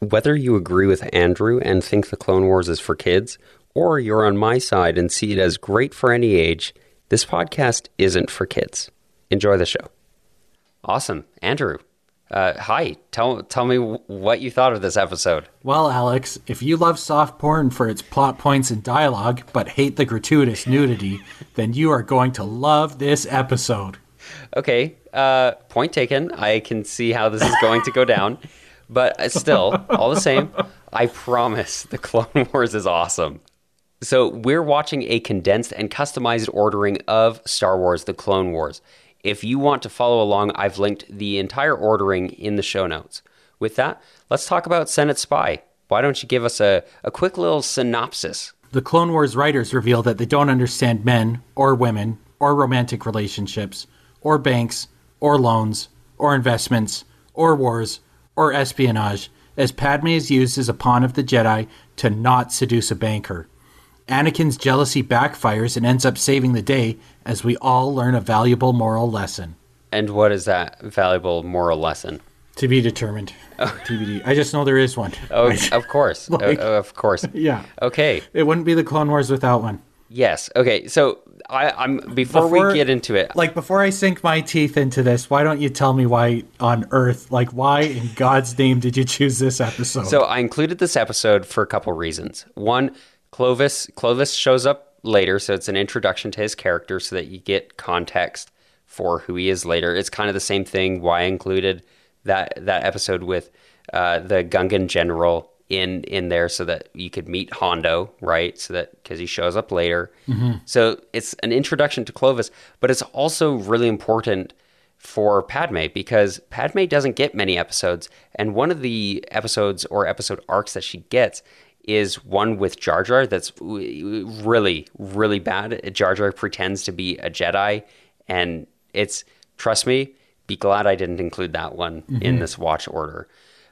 Whether you agree with Andrew and think the Clone Wars is for kids, or you're on my side and see it as great for any age, this podcast isn't for kids. Enjoy the show. Awesome. Andrew, uh, hi. Tell, tell me what you thought of this episode. Well, Alex, if you love soft porn for its plot points and dialogue, but hate the gratuitous nudity, then you are going to love this episode. Okay, uh, point taken. I can see how this is going to go down. But still, all the same, I promise the Clone Wars is awesome. So, we're watching a condensed and customized ordering of Star Wars The Clone Wars. If you want to follow along, I've linked the entire ordering in the show notes. With that, let's talk about Senate Spy. Why don't you give us a, a quick little synopsis? The Clone Wars writers reveal that they don't understand men or women or romantic relationships or banks or loans or investments or wars or espionage, as Padme is used as a pawn of the Jedi to not seduce a banker. Anakin's jealousy backfires and ends up saving the day as we all learn a valuable moral lesson. And what is that valuable moral lesson? To be determined. Oh. TBD. I just know there is one. Oh, of course. Like- O- of course. Yeah. Okay. It wouldn't be the Clone Wars without one. Yes. Okay. So I, I'm before, Before- we get into it. Like, before I sink my teeth into this, why don't you tell me why on earth, like, why in God's name did you choose this episode? So I included this episode for a couple reasons. One, Clovis Clovis shows up later, so it's an introduction to his character so that you get context for who he is later. It's kind of the same thing why I included that that episode with uh, the Gungan general in in there so that you could meet Hondo, right? So that because he shows up later. Mm-hmm. So it's an introduction to Clovis, but it's also really important for Padme because Padme doesn't get many episodes, and one of the episodes or episode arcs that she gets is one with Jar Jar that's really, really bad. Jar Jar pretends to be a Jedi, and it's trust me, be glad I didn't include that one in mm-hmm. this watch order.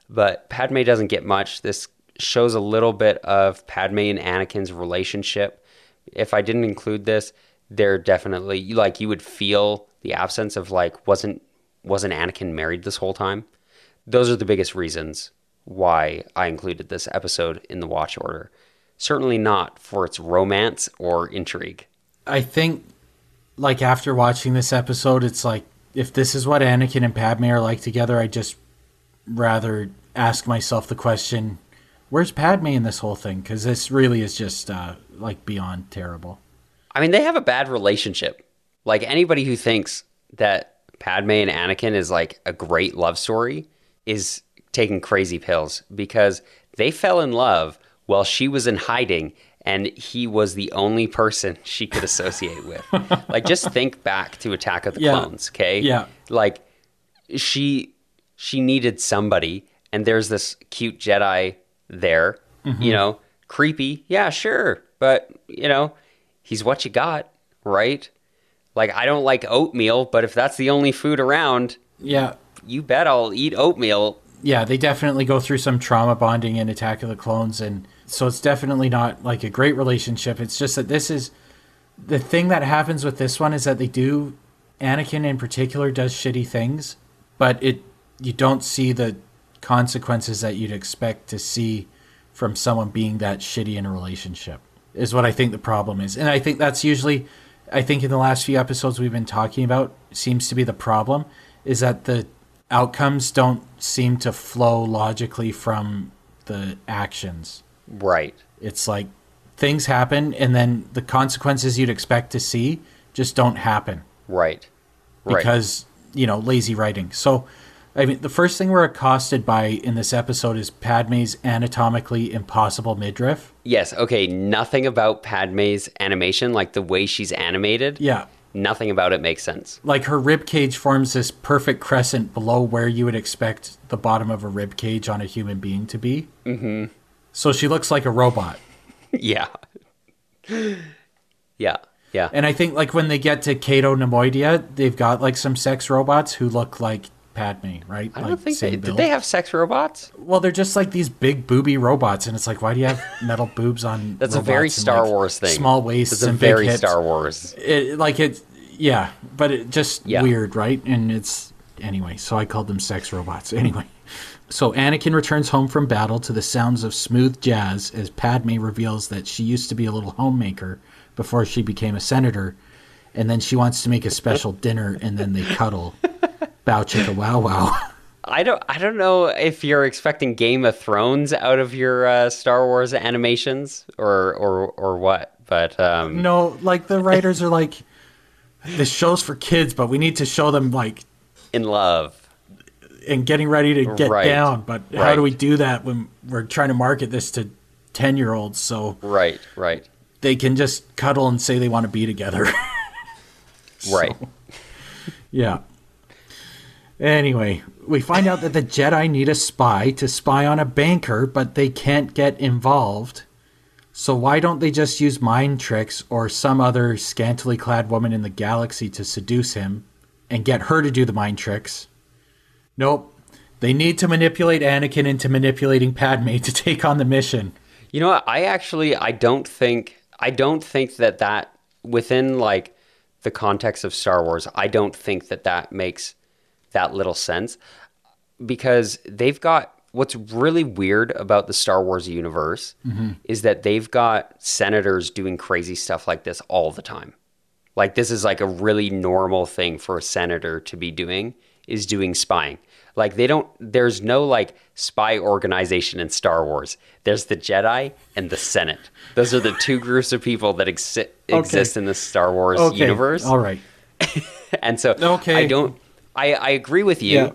But Padme doesn't get much. This shows a little bit of Padme and Anakin's relationship. If I didn't include this, there definitely like you would feel the absence of like wasn't wasn't Anakin married this whole time? Those are the biggest reasons why I included this episode in the watch order. Certainly not for its romance or intrigue. I think, like, after watching this episode, it's like, if this is what Anakin and Padme are like together, I just rather ask myself the question, where's Padme in this whole thing? Because this really is just, uh, like, beyond terrible. I mean, they have a bad relationship. Like anybody who thinks that Padme and Anakin is like a great love story is taking crazy pills because they fell in love while she was in hiding and he was the only person she could associate with. like just think back to Attack of the Yeah. Clones, okay? Yeah. Like she she needed somebody and there's this cute Jedi there, you mm-hmm. know, creepy. Yeah, sure. But, you know, he's what you got, right? Like I don't like oatmeal, but if that's the only food around, Yeah. you bet I'll eat oatmeal. Yeah, they definitely go through some trauma bonding in Attack of the Clones, and so it's definitely not like a great relationship. It's just that this is the thing that happens with this one is that they do Anakin in particular does shitty things, but it you don't see the consequences that you'd expect to see from someone being that shitty in a relationship. Is what I think the problem is, and I think that's usually, I think in the last few episodes we've been talking about seems to be the problem is that the outcomes don't seem to flow logically from the actions. Right. It's like things happen and then the consequences you'd expect to see just don't happen Right. Right. because, you know, lazy writing. So, I mean, the first thing we're accosted by in this episode is Padme's anatomically impossible midriff. yes, okay, nothing about Padme's animation, like the way she's animated, Yeah. nothing about it makes sense. Like her rib cage forms this perfect crescent below where you would expect the bottom of a rib cage on a human being to be. Mm-hmm. So she looks like a robot. yeah. yeah. Yeah. And I think like when they get to Cato Neimoidia, they've got like some sex robots who look like Padme, right? I don't like think they did they have sex robots? Well, they're just like these big booby robots, and it's like, why do you have metal boobs on? That's a very Star like, Wars thing. Small waists It's a very. Star Wars. It, like it, yeah, but it just Yeah. weird, right? And it's anyway. So I called them sex robots. Anyway, So Anakin returns home from battle to the sounds of smooth jazz as Padme reveals that she used to be a little homemaker before she became a senator, and then she wants to make a special dinner, and then they cuddle. Bow chicka wow wow. I don't I don't know if you're expecting Game of Thrones out of your uh, Star Wars animations or or or what, but um, No, like the writers are like, this show's for kids, but we need to show them like in love. and getting ready to get Right. down. But how do we do that when we're trying to market this to ten year olds so Right, right, they can just cuddle and say they want to be together? right. Yeah. Anyway, we find out that the Jedi need a spy to spy on a banker, but they can't get involved. So why don't they just use mind tricks or some other scantily clad woman in the galaxy to seduce him and get her to do the mind tricks? Nope. They need to manipulate Anakin into manipulating Padme to take on the mission. You know what? I actually I don't think I don't think that that within like the context of Star Wars, I don't think that that makes that little sense because they've got what's really weird about the Star Wars universe mm-hmm. is that they've got senators doing crazy stuff like this all the time. Like this is like a really normal thing for a senator to be doing is doing spying. Like they don't there's no like spy organization in Star Wars. There's the Jedi and the Senate. Those are the two groups of people that exi- exist in the Star Wars universe. All right. And so Okay. I don't I, I agree with you Yeah.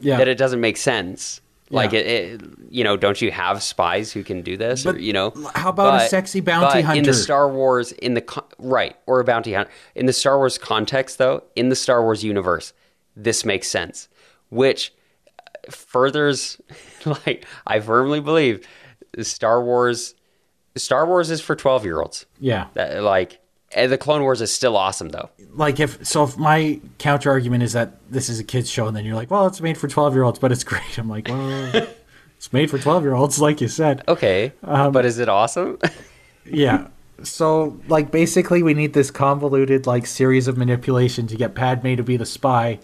Yeah. that it doesn't make sense. Like Yeah. it, it, you know, don't you have spies who can do this? or you know, how about a sexy bounty but In the? Star Wars, in the right, or a bounty hunter in the Star Wars context, though, in the Star Wars universe, this makes sense. Which uh, furthers, like, I firmly believe, Star Wars. Star Wars is for twelve year olds. yeah. That like, the Clone Wars is still awesome though. like if so if my counter argument is that this is a kids show and then you're like well it's made for 12 year olds but it's great i'm like well it's made for 12 year olds like you said Okay, Um, but is it awesome? yeah so like basically we need this convoluted like series of manipulation to get padme to be the spy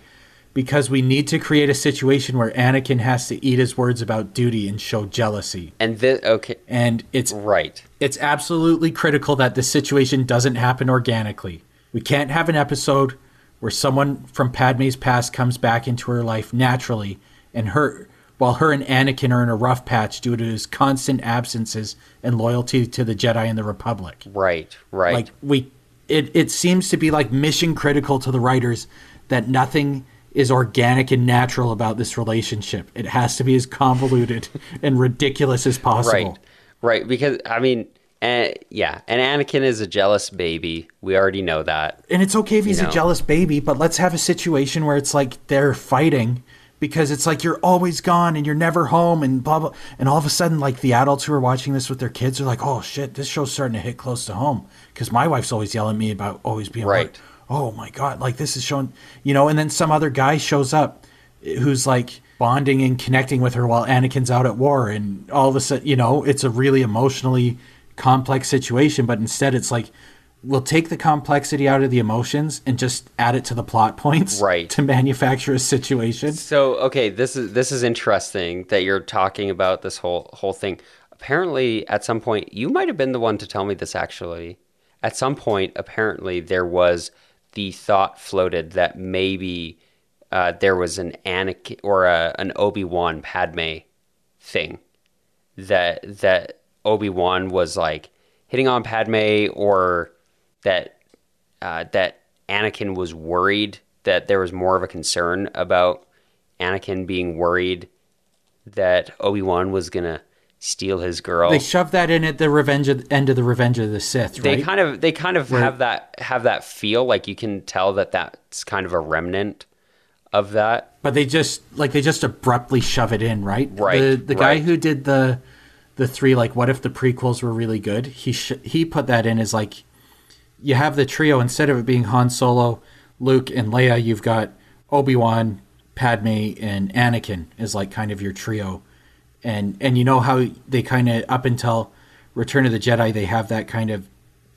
because we need to create a situation where anakin has to eat his words about duty and show jealousy and this, okay, and it's right. it's absolutely critical that this situation doesn't happen organically. We can't have an episode where someone from Padme's past comes back into her life naturally and her while her and Anakin are in a rough patch due to his constant absences and loyalty to the Jedi and the Republic. Right, right. Like we it it seems to be like mission critical to the writers that nothing is organic and natural about this relationship. It has to be as convoluted and ridiculous as possible. Right, right. Because I mean, uh, yeah, and Anakin is a jealous baby. We already know that. and it's okay if he's know. a jealous baby, but let's have a situation where it's like they're fighting because it's like you're always gone and you're never home and blah blah. And all of a sudden, like the adults who are watching this with their kids are like, "Oh shit, this show's starting to hit close to home." Because my wife's always yelling at me about always being Right. Oh my god, like this is showing, you know. And then some other guy shows up who's like bonding and connecting with her while Anakin's out at war, and all of a sudden, you know, it's a really emotionally complex situation. But instead, it's like we'll take the complexity out of the emotions and just add it to the plot points, Right. To manufacture a situation. So, okay, this is this is interesting that you're talking about this whole whole thing. Apparently, at some point, you might have been the one to tell me this. Actually, at some point, apparently, there was the thought floated that maybe uh, there was an Anakin or a, an Obi Wan Padme thing that that Obi Wan was like hitting on Padme, or that uh, that Anakin was worried that there was more of a concern about Anakin being worried that Obi Wan was gonna steal his girl. They shove that in at the revenge of, end of the Revenge of the Sith, They kind of they kind of have that have that feel like you can tell that that's kind of a remnant of that. but they just like they just abruptly shove it in, right? Right, The the guy right. who did the the three like what if the prequels were really good? He sh- he put that in as like you have the trio instead of it being Han Solo, Luke, and Leia. You've got Obi Wan, Padme, and Anakin is like kind of your trio, and and you know how they kind of up until Return of the Jedi they have that kind of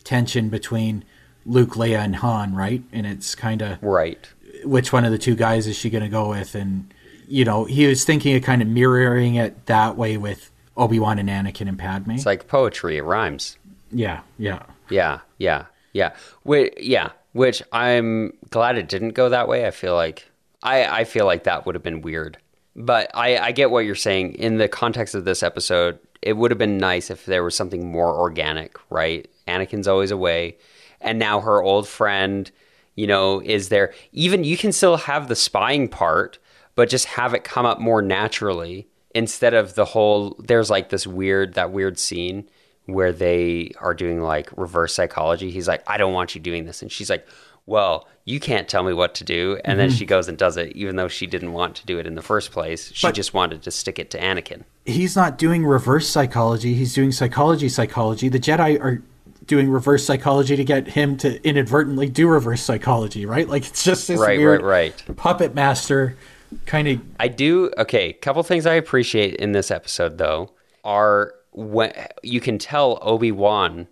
tension between Luke, Leia, and Han, right? And it's kind of Right. which one of the two guys is she going to go with and you know, he was thinking of kind of mirroring it that way with Obi Wan and Anakin and Padme. It's like poetry; it rhymes. yeah, yeah. Yeah, yeah, yeah. Which, yeah, which I'm glad it didn't go that way. I feel like I, I feel like that would have been weird. But I, I get what you're saying. In the context of this episode, it would have been nice if there was something more organic, right? Anakin's always away, and now her old friend, you know, is there. Even you can still have the spying part, but just have it come up more naturally instead of the whole. There's like this weird that weird scene where they are doing like reverse psychology. He's like, I don't want you doing this. And she's like, Well, you can't tell me what to do. And then mm-hmm. she goes and does it, even though she didn't want to do it in the first place. She But- just wanted to stick it to Anakin. He's not doing reverse psychology. He's doing psychology psychology. The Jedi are doing reverse psychology to get him to inadvertently do reverse psychology, right? Like it's just this Right, weird right, right. puppet master kind of I do. Okay, couple things I appreciate in this episode, though, are when you can tell Obi Wan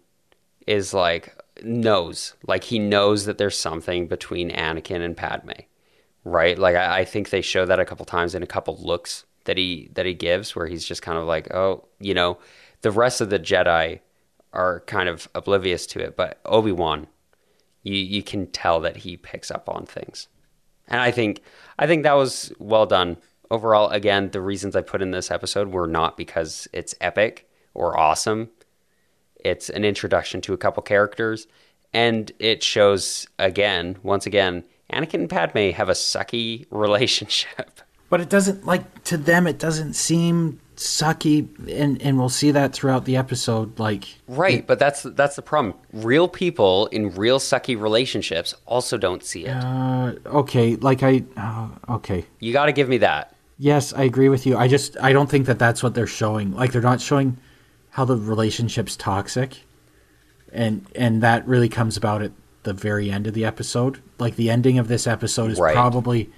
is like knows, like he knows that there's something between Anakin and Padme, right? Like I, I think they show that a couple times in a couple looks that he that he gives, where he's just kind of like, oh, you know, the rest of the Jedi are kind of oblivious to it, but Obi Wan, you you can tell that he picks up on things. And I think I think that was well done. Overall, again, the reasons I put in this episode were not because it's epic or awesome. It's an introduction to a couple characters, and it shows again, once again, Anakin and Padme have a sucky relationship. But it doesn't like to them. It doesn't seem sucky, and and we'll see that throughout the episode. Like Right, but that's that's the problem. Real people in real sucky relationships also don't see it. uh, okay, like I uh, okay. You got to give me that. Yes, I agree with you. I just I don't think that that's what they're showing. Like they're not showing how the relationship's toxic, and and that really comes about at the very end of the episode. Like the ending of this episode is Right. probably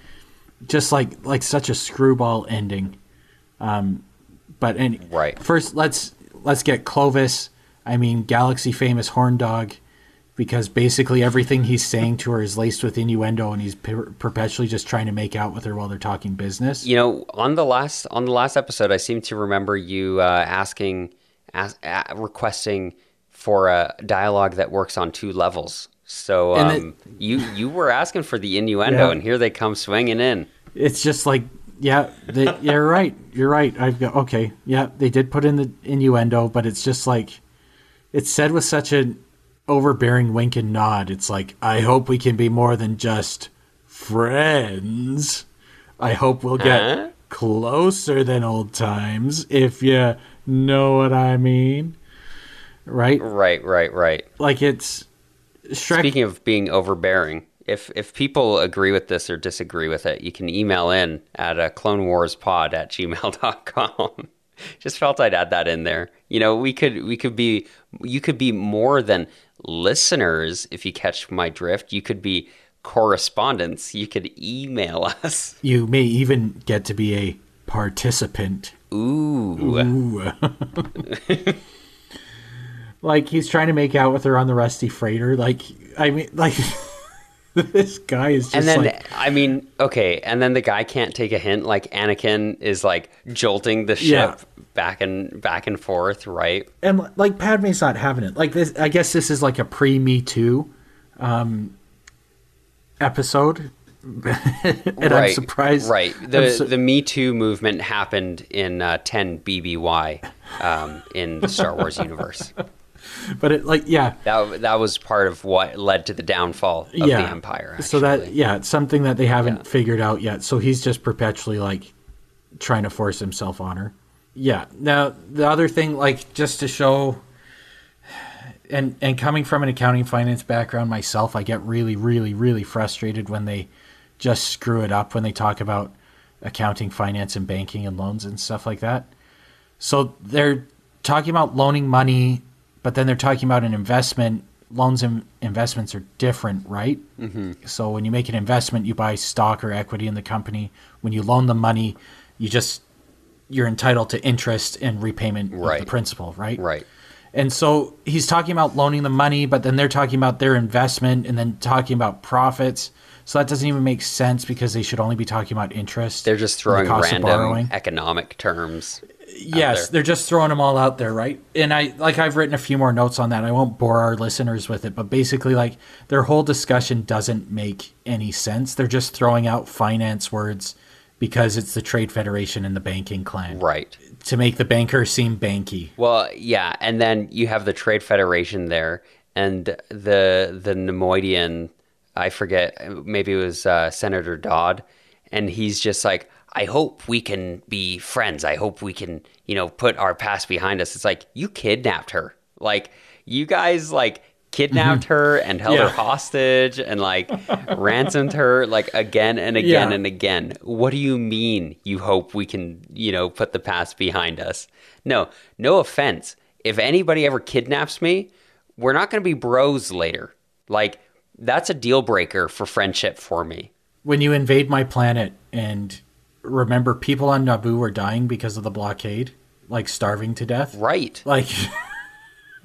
just like like such a screwball ending. Um, but and Right. first let's let's get Clovis. I mean, galaxy famous horn dog. Because basically everything he's saying to her is laced with innuendo, and he's per- perpetually just trying to make out with her while they're talking business. You know, on the last on the last episode, I seem to remember you uh, asking, ask, uh, requesting for a dialogue that works on two levels. So um, you you were asking for the innuendo, Yeah. and here they come swinging in. It's just like, yeah, they, you're right. You're right. I've got okay. Yeah, they did put in the innuendo, but it's just like it's said with such an overbearing wink and nod. It's like, I hope we can be more than just friends. I hope we'll get Huh? closer than old times, if you know what I mean. Right? Right, right, right. Like it's Shrek. Speaking of being overbearing, if if people agree with this or disagree with it, you can email in at uh, clonewarspod at gmail.com. Just felt I'd add that in there. You know, we could we could be you could be more than listeners if you catch my drift. You could be correspondents. You could email us. you may even get to be a participant. Ooh. Ooh. like he's trying to make out with her on the rusty freighter. Like I mean, like this guy is just And then, like I mean, okay, and then the guy can't take a hint. Like Anakin is like jolting the ship Yeah. back and back and forth, right? and like Padme's not having it. Like this, I guess this is like a pre Me Too um, episode. And I'm surprised. Right. The su- the Me Too movement happened in uh, 10 BBY um, in the Star Wars universe. but it like yeah, That that was part of what led to the downfall of yeah. the Empire. So that yeah, it's something that they haven't Yeah. figured out yet. So he's just perpetually like trying to force himself on her. Yeah. Now the other thing, like just to show, and and coming from an accounting finance background myself, I get really, really, really frustrated when they just screw it up when they talk about accounting, finance, and banking and loans and stuff like that. So they're talking about loaning money, but then they're talking about an investment. Loans and investments are different, right? Mm-hmm. So when you make an investment, you buy stock or equity in the company. When you loan the money, you just you're entitled to interest and repayment of the principal, right? Right. And so he's talking about loaning the money, but then they're talking about their investment and then talking about profits. So that doesn't even make sense because they should only be talking about interest. They're just throwing random economic terms. Yes, they're just throwing them all out there, right? And I like I've written a few more notes on that. I won't bore our listeners with it, but basically like their whole discussion doesn't make any sense. They're just throwing out finance words because it's the trade federation and the banking clan Right. to make the banker seem banky. Well, yeah, and then you have the Trade Federation there, and the the Neimoidian, I forget, maybe it was uh, Senator Dod, and he's just like, I hope we can be friends. I hope we can, you know, put our past behind us. It's like you kidnapped her, like you guys like kidnapped her and held Yeah. her hostage and like ransomed her like again and again Yeah. and again. What do you mean you hope we can, you know, put the past behind us? No, no offense. If anybody ever kidnaps me, we're not going to be bros later. Like that's a deal breaker for friendship for me. When you invade my planet and remember people on Naboo are dying because of the blockade, like starving to death. Right. Like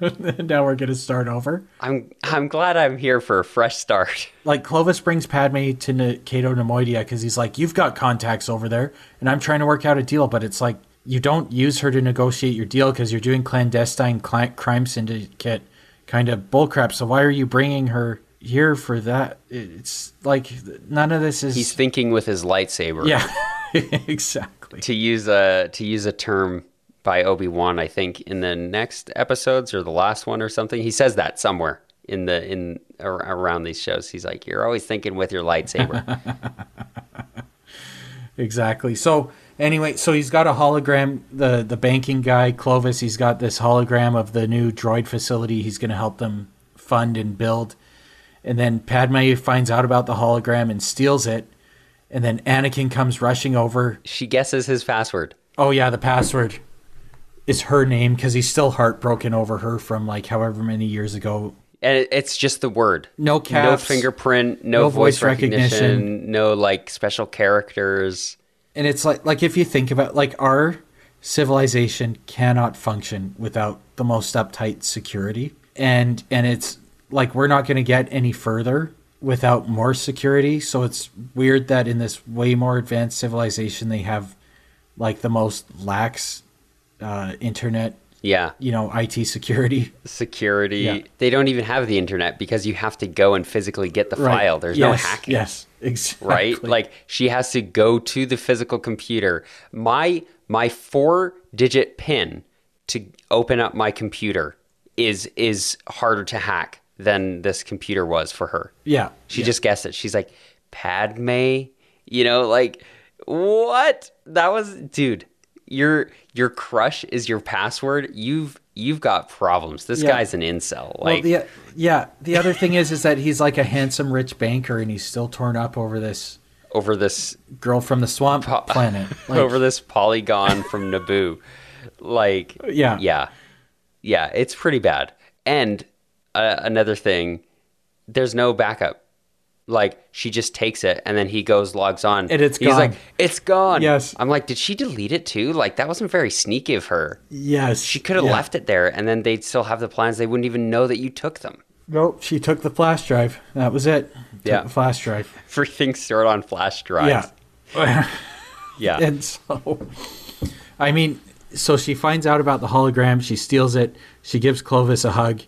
now we're gonna start over. I'm I'm glad I'm here for a fresh start. like Clovis brings Padme to N- Cato Neimoidia because he's like, "You've got contacts over there, and I'm trying to work out a deal." But it's like you don't use her to negotiate your deal because you're doing clandestine cli- crime syndicate kind of bullcrap. So why are you bringing her here for that? It's like none of this is. He's thinking with his lightsaber. yeah, exactly. To use a to use a term by Obi-Wan, I think in the next episodes or the last one or something. He says that somewhere in the in ar- around these shows. He's like, "You're always thinking with your lightsaber." Exactly. So anyway, so he's got a hologram. The the banking guy Clovis. He's got this hologram of the new droid facility. He's going to help them fund and build. And then Padme finds out about the hologram and steals it. And then Anakin comes rushing over. she guesses his password. Oh yeah, the password is her name because he's still heartbroken over her from like however many years ago. And it's just the word. No no fingerprint, no, no voice, voice recognition, recognition. no like special characters. and it's like like if you think about like our civilization cannot function without the most uptight security and and it's like we're not going to get any further without more security so it's weird that in this way more advanced civilization they have like the most lax uh, internet Yeah, you know IT security security. Yeah. They don't even have the internet because you have to go and physically get the file. There's no hacking. yes exactly right? Like she has to go to the physical computer. My my four digit pin to open up my computer is is harder to hack than this computer was for her. yeah She yeah. just guessed it. She's like, Padme, you know, like what? That was dude, your your crush is your password. You've you've got problems. This Yeah. guy's an incel. Well, Like the yeah, the other thing is, is that he's like a handsome rich banker, and he's still torn up over this over this girl from the swamp Po- planet. Like, over this polygon from Naboo. Like, Yeah. yeah, yeah, it's pretty bad. And uh, another thing, there's no backup. Like, she just takes it, and then he goes, logs on, And it's He's gone. like, it's gone. Yes. I'm like, did she delete it too? Like, that wasn't very sneaky of her. yes, She could have yeah. left it there, and then they'd still have the plans. They wouldn't even know that you took them. Nope, she took the flash drive. That was it. Took Yeah. the flash drive. Everything's stored on flash drive. Yeah, Yeah. and so, I mean, so she finds out about the hologram. She steals it. She gives Clovis a hug.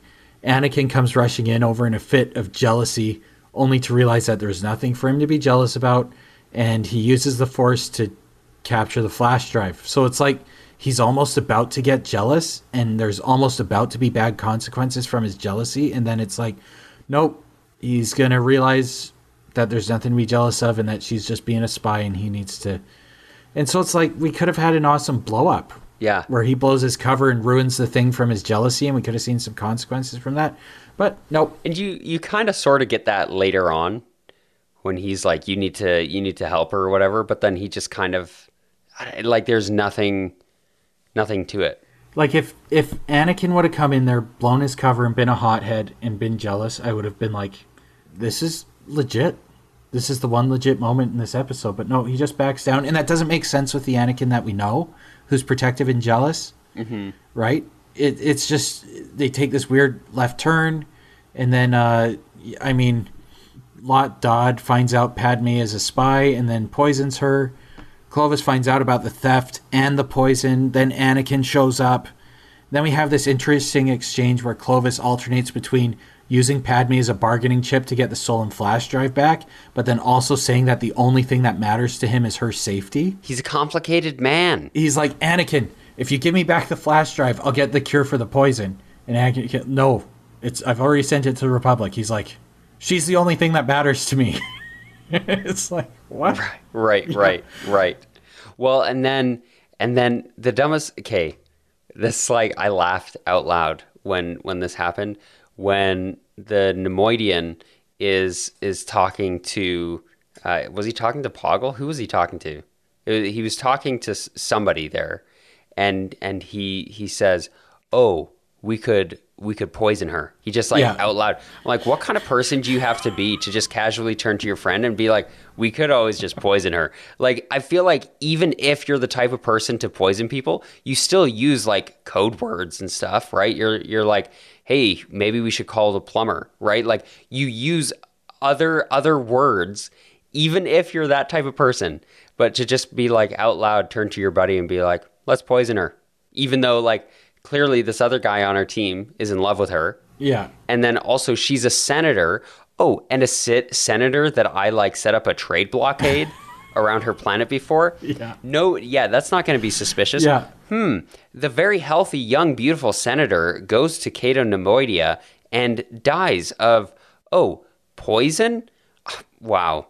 Anakin comes rushing in over in a fit of jealousy, only to realize that there's nothing for him to be jealous about, and he uses the Force to capture the flash drive. So it's like he's almost about to get jealous, and there's almost about to be bad consequences from his jealousy, and then it's like, nope, he's gonna realize that there's nothing to be jealous of, and that she's just being a spy, and he needs to. And so it's like we could have had an awesome blow up yeah. where he blows his cover and ruins the thing from his jealousy, and we could have seen some consequences from that. But nope. And you you kind of sort of get that later on when he's like you need to you need to help her or whatever, but then he just kind of like there's nothing nothing to it. Like if if Anakin would have come in there, blown his cover, and been a hothead and been jealous, I would have been like, "This is legit. This is the one legit moment in this episode." But no, he just backs down, and that doesn't make sense with the Anakin that we know, who's protective and jealous, mm-hmm. right? It, it's just they take this weird left turn, and then uh, I mean, Lott Dod finds out Padme is a spy and then poisons her. Clovis finds out about the theft and the poison. Then Anakin shows up. Then we have this interesting exchange where Clovis alternates between using Padme as a bargaining chip to get the and flash drive back, but then also saying that the only thing that matters to him is her safety. He's a complicated man. He's like, Anakin, if you give me back the flash drive, I'll get the cure for the poison. And Anakin, no, it's I've already sent it to the Republic. He's like, she's the only thing that matters to me. it's like what? Right, right, right, right. Well, and then and then the dumbest. Okay, this like I laughed out loud when when this happened when the Neimoidian is is talking to. Uh, was he talking to Poggle? Who was he talking to? It, he was talking to somebody there, and and he he says, "Oh, we could we could poison her." He just like Yeah. out loud. I'm like, what kind of person do you have to be to just casually turn to your friend and be like, "We could always just poison her"? Like, I feel like even if you're the type of person to poison people, you still use like code words and stuff, right? You're you're like, "Hey, maybe we should call the plumber," right? Like you use other other words even if you're that type of person but to just be like out loud turn to your buddy and be like let's poison her even though like clearly this other guy on our team is in love with her Yeah. and then also she's a senator oh and a sit senator that i like set up a trade blockade around her planet before Yeah. no yeah that's not going to be suspicious Yeah. hmm, the very healthy, young, beautiful senator goes to Cato Neimoidia and dies of, oh, poison? Wow.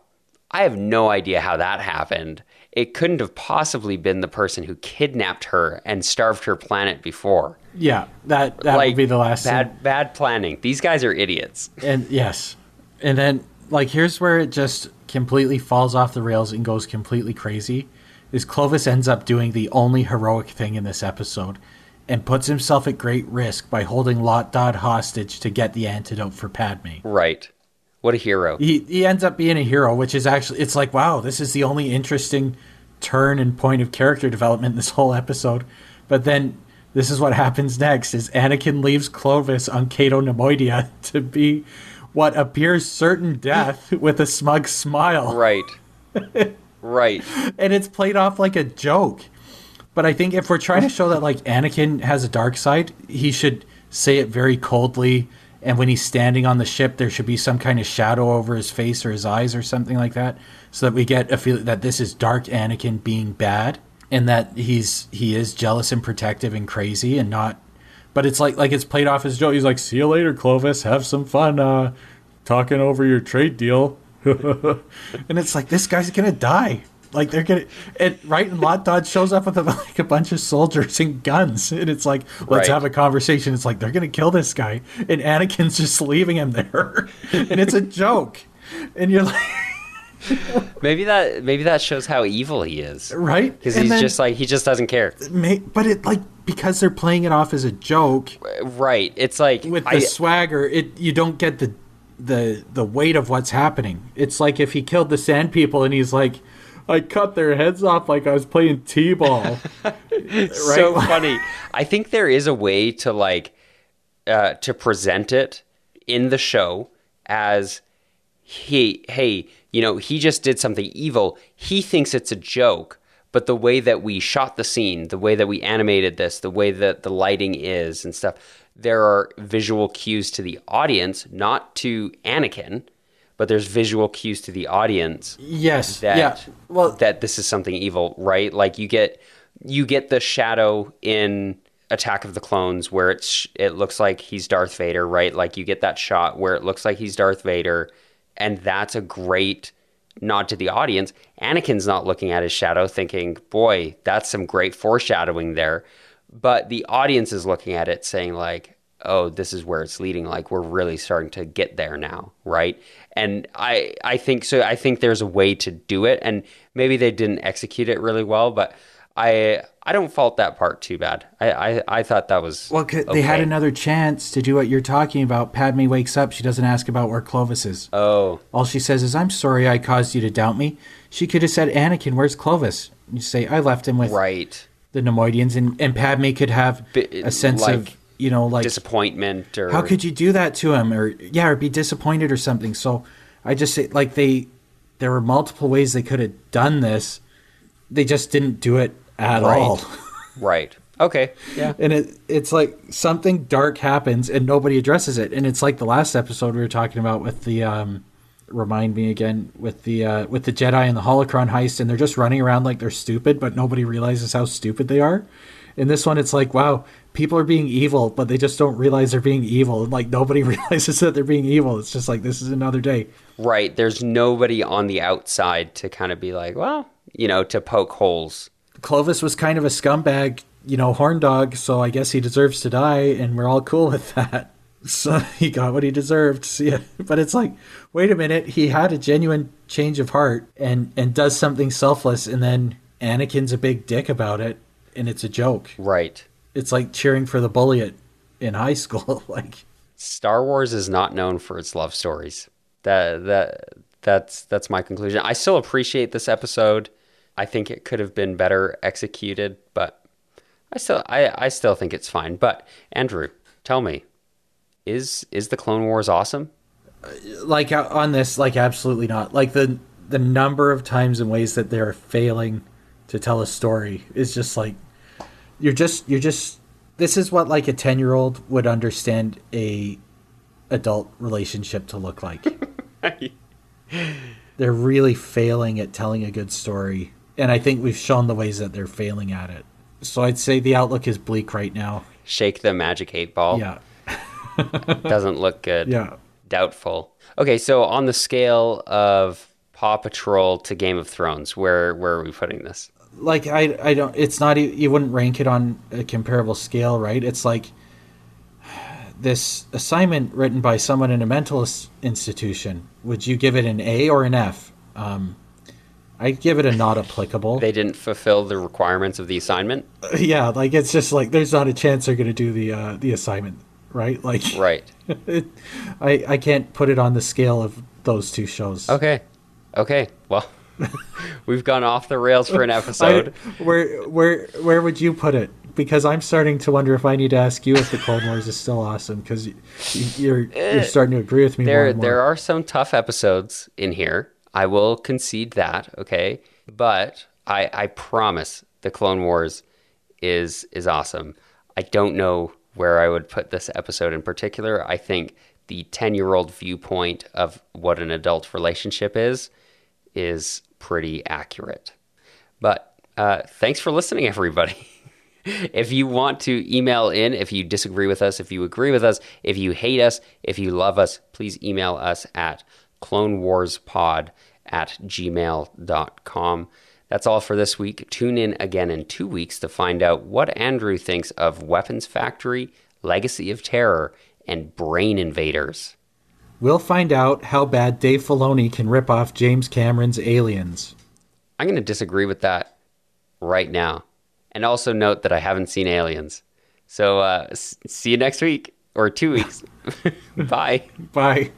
I have no idea how that happened. It couldn't have possibly been the person who kidnapped her and starved her planet before. Yeah. That that like would be the last thing. bad bad planning. These guys are idiots. And yes. And then like here's where it just completely falls off the rails and goes completely crazy. Is Clovis ends up doing the only heroic thing in this episode and puts himself at great risk by holding Lott Dod hostage to get the antidote for Padme. Right. What a hero. He he ends up being a hero, which is actually it's like wow, this is the only interesting turn and point of character development in this whole episode. But then this is what happens next: is Anakin leaves Clovis on Cato Neimoidia to be what appears certain death with a smug smile, Right. right. and it's played off like a joke. But I think if we're trying to show that like Anakin has a dark side, he should say it very coldly. And when he's standing on the ship, there should be some kind of shadow over his face or his eyes or something like that, so that we get a feeling that this is dark Anakin being bad, and that he's he is jealous and protective and crazy and not. But it's like like it's played off as joke. He's like, "See you later, Clovis. Have some fun uh, talking over your trade deal." and it's like this guy's gonna die. Like they're gonna, and right, and Lot Dodge shows up with a, like a bunch of soldiers and guns, and it's like, let's Right. have a conversation. It's like they're gonna kill this guy, and Anakin's just leaving him there, and it's a joke, and you're like, Maybe that maybe that shows how evil he is. right? Because he's then just like he just doesn't care. ma- but it like because they're playing it off as a joke Right. It's like with the I, swagger, it you don't get the the the weight of what's happening. It's like if he killed the sand people and he's like. I cut their heads off like I was playing t-ball. so funny. I think there is a way to like uh, to present it in the show as he hey, you know, he just did something evil. He thinks it's a joke, but the way that we shot the scene, the way that we animated this, the way that the lighting is and stuff, there are visual cues to the audience, not to Anakin, but there's visual cues to the audience Yes. that yeah. Well, that this is something evil, right? Like you get you get the shadow in Attack of the Clones where it's it looks like he's Darth Vader, right? Like you get that shot where it looks like he's Darth Vader, and that's a great nod to the audience. Anakin's not looking at his shadow thinking, "Boy, that's some great foreshadowing there." But the audience is looking at it saying like, "Oh, this is where it's leading. Like we're really starting to get there now, right?" And I I think so I think there's a way to do it and maybe they didn't execute it really well, but I I don't fault that part too bad. I I, I thought that was well, 'cause they had another chance to do what you're talking about. Padme wakes up. She doesn't ask about where Clovis is. Oh, All she says is, "I'm sorry I caused you to doubt me." She could have said, "Anakin, where's Clovis?" You say, "I left him with right. the Neimoidians," and, and Padme could have a sense like- of you know, like disappointment or how could you do that to him or yeah or be disappointed or something so i just say like they there were multiple ways they could have done this they just didn't do it at Right. all right? Okay, yeah, and it it's like something dark happens and nobody addresses it and it's like the last episode we were talking about with the um remind me again with the uh with the jedi and the holocron heist and they're just running around like they're stupid but nobody realizes how stupid they are in this one it's like wow people are being evil but they just don't realize they're being evil and like nobody realizes that they're being evil it's just like this is another day right. There's nobody on the outside to kind of be like, well, you know, to poke holes. Clovis was kind of a scumbag you know horn dog so i guess he deserves to die and we're all cool with that so he got what he deserved So, yeah. but it's like wait a minute he had a genuine change of heart and and does something selfless and then anakin's a big dick about it and it's a joke Right. it's like cheering for the bully at, in high school like Star Wars is not known for its love stories. That that that's that's my conclusion. I still appreciate this episode. I think it could have been better executed, but I still I, I still think it's fine. But Andrew, tell me, is is the Clone Wars awesome? like uh, on this like absolutely not like the the number of times and ways that they're failing to tell a story is just like you're just you're just this is what like a 10 year old would understand a adult relationship to look like they're really failing at telling a good story and i think we've shown the ways that they're failing at it so i'd say the outlook is bleak right now Shake the magic eight ball. yeah Doesn't look good. yeah Doubtful. Okay, so on the scale of Paw Patrol to Game of Thrones, where where are we putting this? like I I don't it's not you wouldn't rank it on a comparable scale, right? It's like this assignment written by someone in a mental institution. Would you give it an A or an F? Um, I'd give it a not applicable. They didn't fulfill the requirements of the assignment. yeah, like it's just like there's not a chance they're going to do the uh, the assignment, right? Like Right. it, I I can't put it on the scale of those two shows. Okay. Okay. Well, we've gone off the rails for an I, episode. where where where would you put it? Because I'm starting to wonder if I need to ask you if the Cold Wars is still awesome because you, you're you're starting to agree with me more there and more. there are some tough episodes in here. I will concede that, okay? But I I promise the Clone Wars is is awesome. I don't know where I would put this episode in particular. I think the 10-year-old viewpoint of what an adult relationship is is pretty accurate. But uh, thanks for listening, everybody. if you want to email in, if you disagree with us, if you agree with us, if you hate us, if you love us, please email us at clonewarspod at gmail.com. That's all for this week. Tune in again in two weeks to find out what Andrew thinks of Weapons Factory, Legacy of Terror, and Brain Invaders. We'll find out how bad Dave Filoni can rip off James Cameron's Aliens. I'm going to disagree with that right now. And also note that I haven't seen Aliens. So uh, s- see you next week or two weeks. Bye. Bye.